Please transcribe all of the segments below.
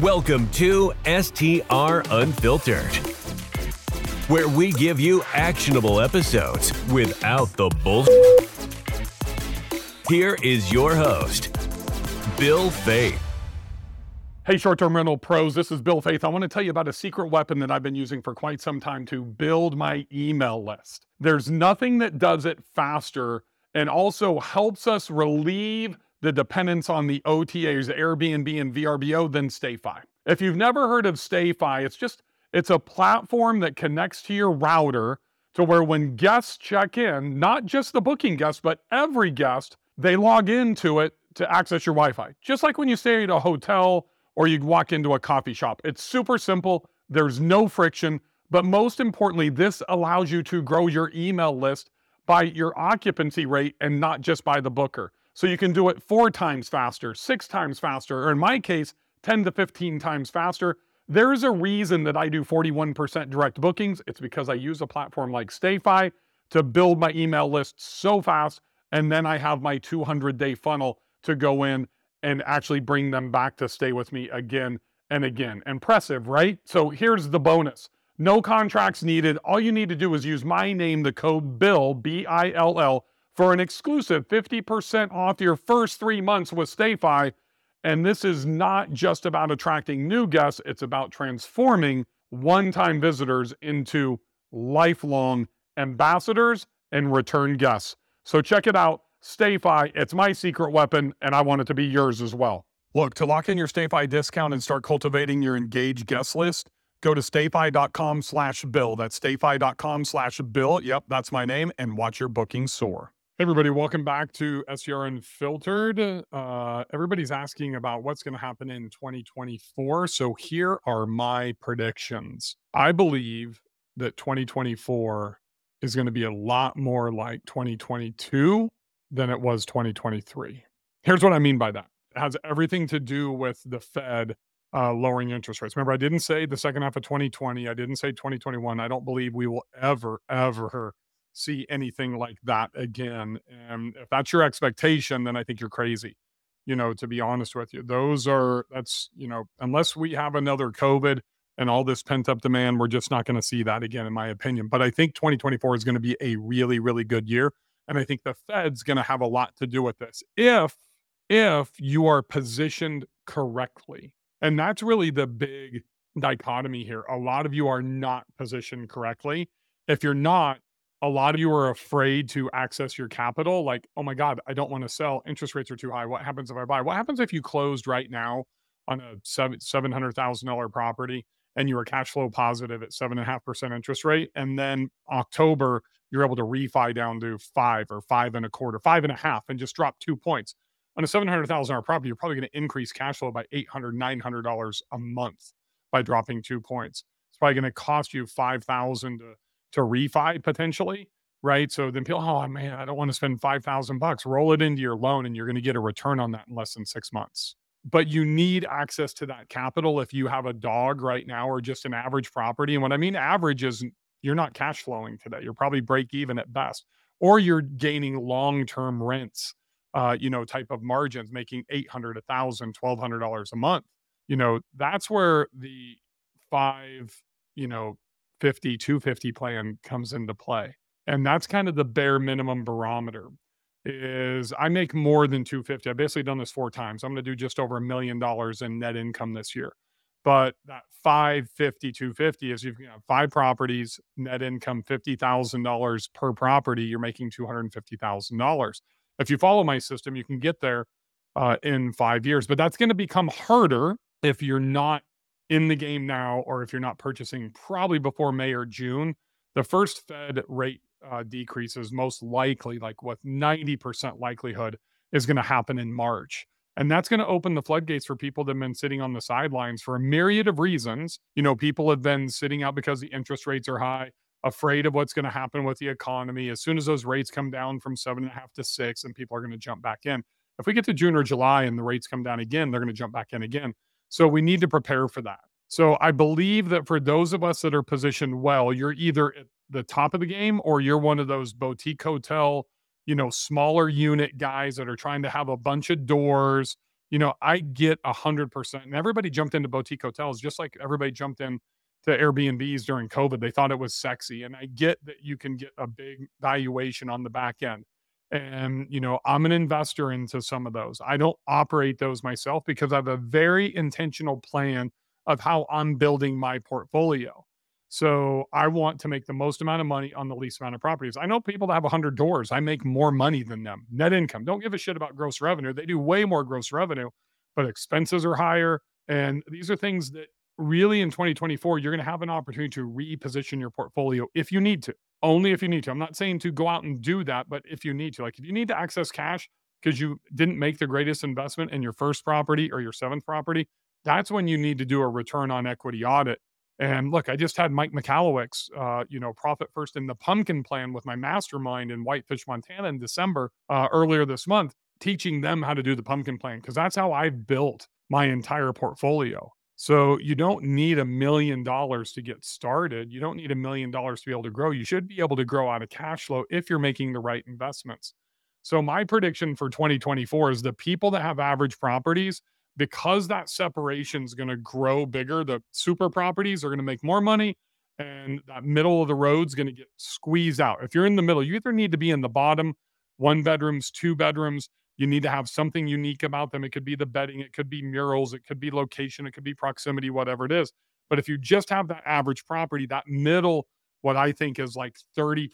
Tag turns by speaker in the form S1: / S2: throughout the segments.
S1: Welcome to STR Unfiltered, where we give you actionable episodes without the bull. Here is your host, Bill Faeth.
S2: Hey, short term rental pros, this is Bill Faeth. I want to tell you about a secret weapon that I've been using for quite some time to build my email list. There's nothing that does it faster and also helps us relieve the dependence on the OTAs, Airbnb and VRBO then StayFi. If you've never heard of StayFi, it's just it's a platform that connects to your router to where when guests check in, not just the booking guest, but every guest, they log into it to access your Wi-Fi. Just like when you stay at a hotel or you walk into a coffee shop. It's super simple. There's no friction, but most importantly, this allows you to grow your email list by your occupancy rate and not just by the booker. So you can do it four times faster, six times faster, or in my case, 10 to 15 times faster. There's a reason that I do 41% direct bookings. It's because I use a platform like StayFi to build my email list so fast. And then I have my 200 day funnel to go in and actually bring them back to stay with me again and again. Impressive, right? So here's the bonus no contracts needed. All you need to do is use my name, the code BILL, B I L L for an exclusive 50% off your first three months with StayFi. And this is not just about attracting new guests, it's about transforming one time visitors into lifelong ambassadors and return guests. So check it out. StayFi, it's my secret weapon, and I want it to be yours as well. Look, to lock in your StayFi discount and start cultivating your engaged guest list, go to stayfi.com slash bill. That's stayfi.com slash bill. Yep, that's my name, and watch your bookings soar. Hey everybody, welcome back to STR Unfiltered. Uh, everybody's asking about what's going to happen in 2024. So here are my predictions. I believe that 2024 is going to be a lot more like 2022 than it was 2023. Here's what I mean by that. It has everything to do with the Fed uh, lowering interest rates. Remember, I didn't say the second half of 2020. I didn't say 2021. I don't believe we will ever, ever see anything like that again. And if that's your expectation, then I think you're crazy. You know, to be honest with you, those are that's you know, unless we have another COVID and all this pent up demand, we're just not going to see that again, in my opinion. But I think 2024 is going to be a really, really good year, and I think the Fed's going to have a lot to do with this if if you are positioned correctly. And that's really the big dichotomy here. A lot of you are not positioned correctly. If you're not, a lot of you are afraid to access your capital. Like, oh my God, I don't want to sell. Interest rates are too high. What happens if I buy? What happens if you closed right now on a seven hundred thousand dollar property and you were cash flow positive at seven and a half percent interest rate, and then October you're able to refi down to five or five and a quarter, five and a half, and just drop two points on a seven hundred thousand dollar property. You're probably going to increase cash flow by eight hundred, nine hundred dollars a month by dropping two points. It's probably going to cost you five thousand to to refi potentially, right? So then people, oh man, I don't want to spend 5,000 bucks. Roll it into your loan and you're going to get a return on that in less than six months. But you need access to that capital if you have a dog right now or just an average property. And what I mean average is you're not cash flowing today. You're probably break even at best, or you're gaining long term rents, uh, you know, type of margins, making 800, 1000, 1200 dollars a month. You know, that's where the five, you know, 50, 250 plan comes into play. And that's kind of the bare minimum barometer is I make more than 250. I've basically done this four times. I'm going to do just over a million dollars in net income this year. But that 550, 250 is you've got five properties, net income $50,000 per property, you're making $250,000. If you follow my system, you can get there uh, in five years, but that's going to become harder if you're not in the game now, or if you're not purchasing probably before May or June, the first Fed rate uh, decrease is most likely, like with 90% likelihood, is going to happen in March. And that's going to open the floodgates for people that have been sitting on the sidelines for a myriad of reasons. You know, people have been sitting out because the interest rates are high, afraid of what's going to happen with the economy. As soon as those rates come down from seven and a half to six, and people are going to jump back in. If we get to June or July and the rates come down again, they're going to jump back in again. So we need to prepare for that. So I believe that for those of us that are positioned well, you're either at the top of the game or you're one of those boutique hotel, you know, smaller unit guys that are trying to have a bunch of doors, you know, I get a hundred percent. And everybody jumped into boutique hotels just like everybody jumped in to Airbnbs during COVID. They thought it was sexy. And I get that you can get a big valuation on the back end. And, you know, I'm an investor into some of those. I don't operate those myself because I have a very intentional plan of how I'm building my portfolio. So I want to make the most amount of money on the least amount of properties. I know people that have 100 doors. I make more money than them. Net income. Don't give a shit about gross revenue. They do way more gross revenue, but expenses are higher. And these are things that really in 2024, you're going to have an opportunity to reposition your portfolio if you need to. Only if you need to. I'm not saying to go out and do that, but if you need to. Like if you need to access cash because you didn't make the greatest investment in your first property or your seventh property, that's when you need to do a return on equity audit and look, I just had Mike Michalowicz, uh, you know, Profit First in the Pumpkin Plan with my mastermind in Whitefish, Montana in December uh, earlier this month, teaching them how to do the Pumpkin Plan because that's how I've built my entire portfolio. So you don't need a million dollars to get started. You don't need a million dollars to be able to grow. You should be able to grow out of cash flow if you're making the right investments. So my prediction for 2024 is the people that have average properties because that separation is going to grow bigger, the super properties are going to make more money and that middle of the road is going to get squeezed out. If you're in the middle, you either need to be in the bottom, one bedrooms, two bedrooms. You need to have something unique about them. It could be the bedding, it could be murals, it could be location, it could be proximity, whatever it is. But if you just have that average property, that middle, what I think is like 30%,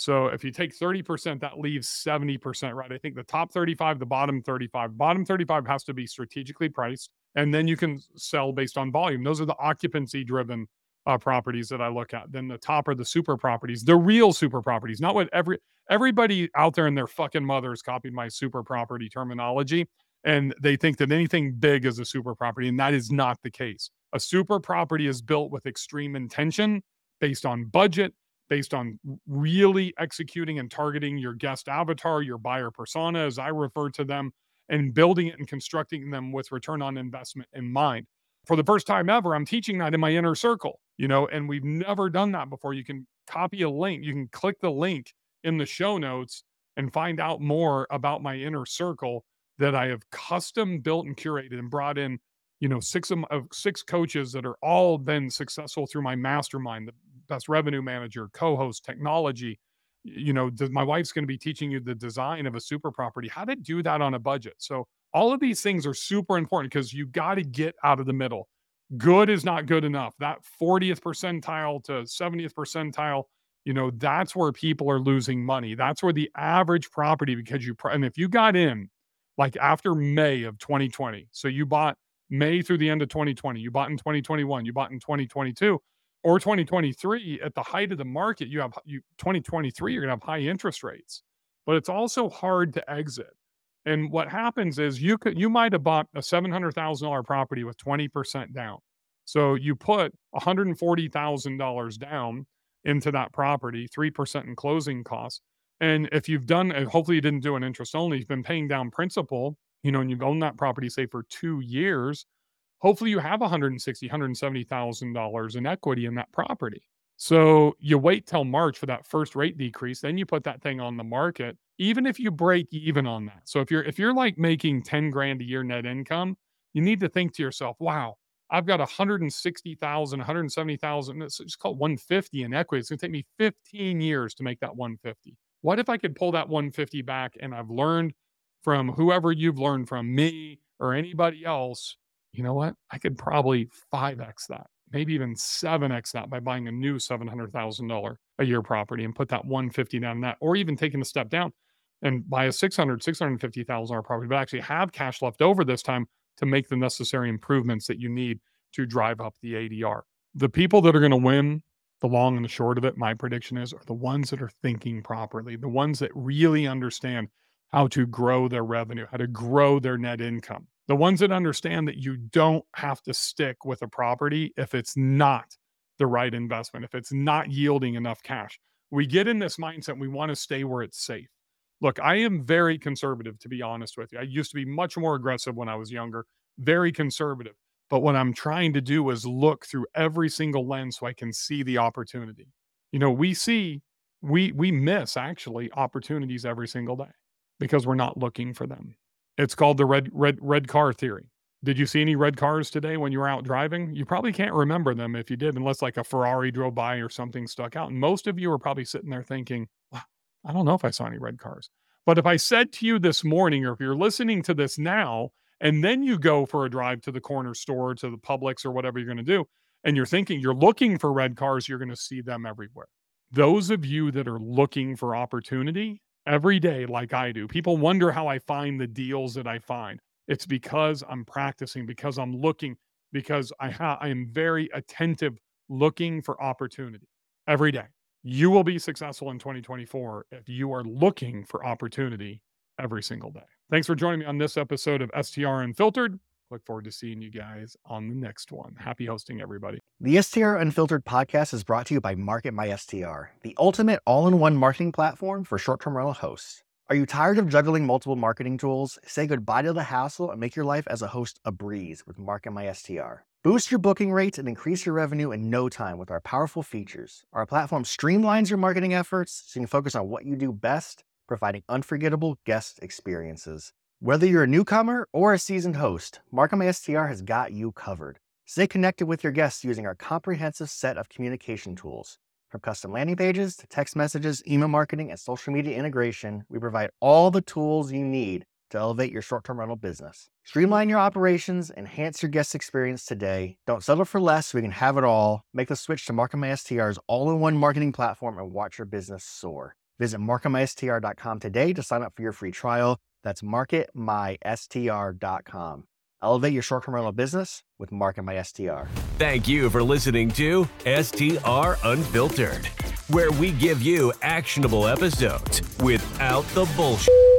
S2: so if you take 30%, that leaves 70%, right? I think the top 35, the bottom 35. Bottom 35 has to be strategically priced, and then you can sell based on volume. Those are the occupancy driven uh, properties that I look at. Then the top are the super properties, the real super properties, not what every everybody out there and their fucking mothers copied my super property terminology, and they think that anything big is a super property, and that is not the case. A super property is built with extreme intention, based on budget, based on really executing and targeting your guest avatar, your buyer persona, as I refer to them, and building it and constructing them with return on investment in mind. For the first time ever, I'm teaching that in my inner circle, you know, and we've never done that before. You can copy a link, you can click the link in the show notes and find out more about my inner circle that I have custom built and curated and brought in you know six of, of, six coaches that are all been successful through my mastermind the best revenue manager, co-host, technology. You know, my wife's going to be teaching you the design of a super property, how to do that on a budget. So all of these things are super important because you got to get out of the middle. Good is not good enough. That 40th percentile to 70th percentile, you know, that's where people are losing money. That's where the average property, because you, and if you got in like after May of 2020, so you bought May through the end of 2020, you bought in 2021, you bought in 2022, or 2023 at the height of the market you have you 2023 you're going to have high interest rates but it's also hard to exit and what happens is you could you might have bought a $700,000 property with 20% down. So you put $140,000 down into that property 3% in closing costs. And if you've done hopefully you didn't do an interest only you've been paying down principal you know and you've owned that property say for 2 years hopefully you have 160 170000 dollars in equity in that property. So you wait till march for that first rate decrease then you put that thing on the market even if you break even on that. So if you're if you're like making 10 grand a year net income you need to think to yourself wow i've got 160000 170000 it's just called 150 in equity. It's going to take me 15 years to make that 150 what if i could pull that 150 back and i've learned from whoever you've learned from me or anybody else you know what? I could probably 5x that, maybe even 7x that by buying a new $700,000 a year property and put that 150 down that, or even taking a step down and buy a 600, $650,000 property, but actually have cash left over this time to make the necessary improvements that you need to drive up the ADR. The people that are going to win the long and the short of it, my prediction is, are the ones that are thinking properly, the ones that really understand how to grow their revenue, how to grow their net income the ones that understand that you don't have to stick with a property if it's not the right investment, if it's not yielding enough cash. We get in this mindset, we want to stay where it's safe. Look, I am very conservative, to be honest with you. I used to be much more aggressive when I was younger, very conservative. But what I'm trying to do is look through every single lens so I can see the opportunity. You know, we see, we we miss actually opportunities every single day because we're not looking for them. It's called the red red red car theory. Did you see any red cars today when you were out driving? You probably can't remember them if you did, unless like a Ferrari drove by or something stuck out. And most of you are probably sitting there thinking, I don't know if I saw any red cars. But if I said to you this morning, or if you're listening to this now, and then you go for a drive to the corner store, to the Publix, or whatever you're going to do, and you're thinking you're looking for red cars, you're going to see them everywhere. Those of you that are looking for opportunity every day, like I do, people wonder how I find the deals that I find. It's because I'm practicing, because I'm looking, because I, ha- I am very attentive looking for opportunity every day. You will be successful in 2024 if you are looking for opportunity every single day. Thanks for joining me on this episode of STR Unfiltered. Look forward to seeing you guys on the next one. Happy hosting, everybody.
S3: The STR Unfiltered podcast is brought to you by Market My STR, the ultimate all in one marketing platform for short term rental hosts. Are you tired of juggling multiple marketing tools? Say goodbye to the hassle and make your life as a host a breeze with Market My STR. Boost your booking rates and increase your revenue in no time with our powerful features. Our platform streamlines your marketing efforts so you can focus on what you do best, providing unforgettable guest experiences. Whether you're a newcomer or a seasoned host, Market My STR has got you covered. Stay connected with your guests using our comprehensive set of communication tools. From custom landing pages to text messages, email marketing, and social media integration, we provide all the tools you need to elevate your short term rental business. Streamline your operations, enhance your guest experience today. Don't settle for less we can have it all. Make the switch to MarketMySTR's all in one marketing platform and watch your business soar. Visit marketmystr.com today to sign up for your free trial. That's marketmystr.com. Elevate your short term rental business with Market My STR.
S1: Thank you for listening to STR Unfiltered, where we give you actionable episodes without the bullshit.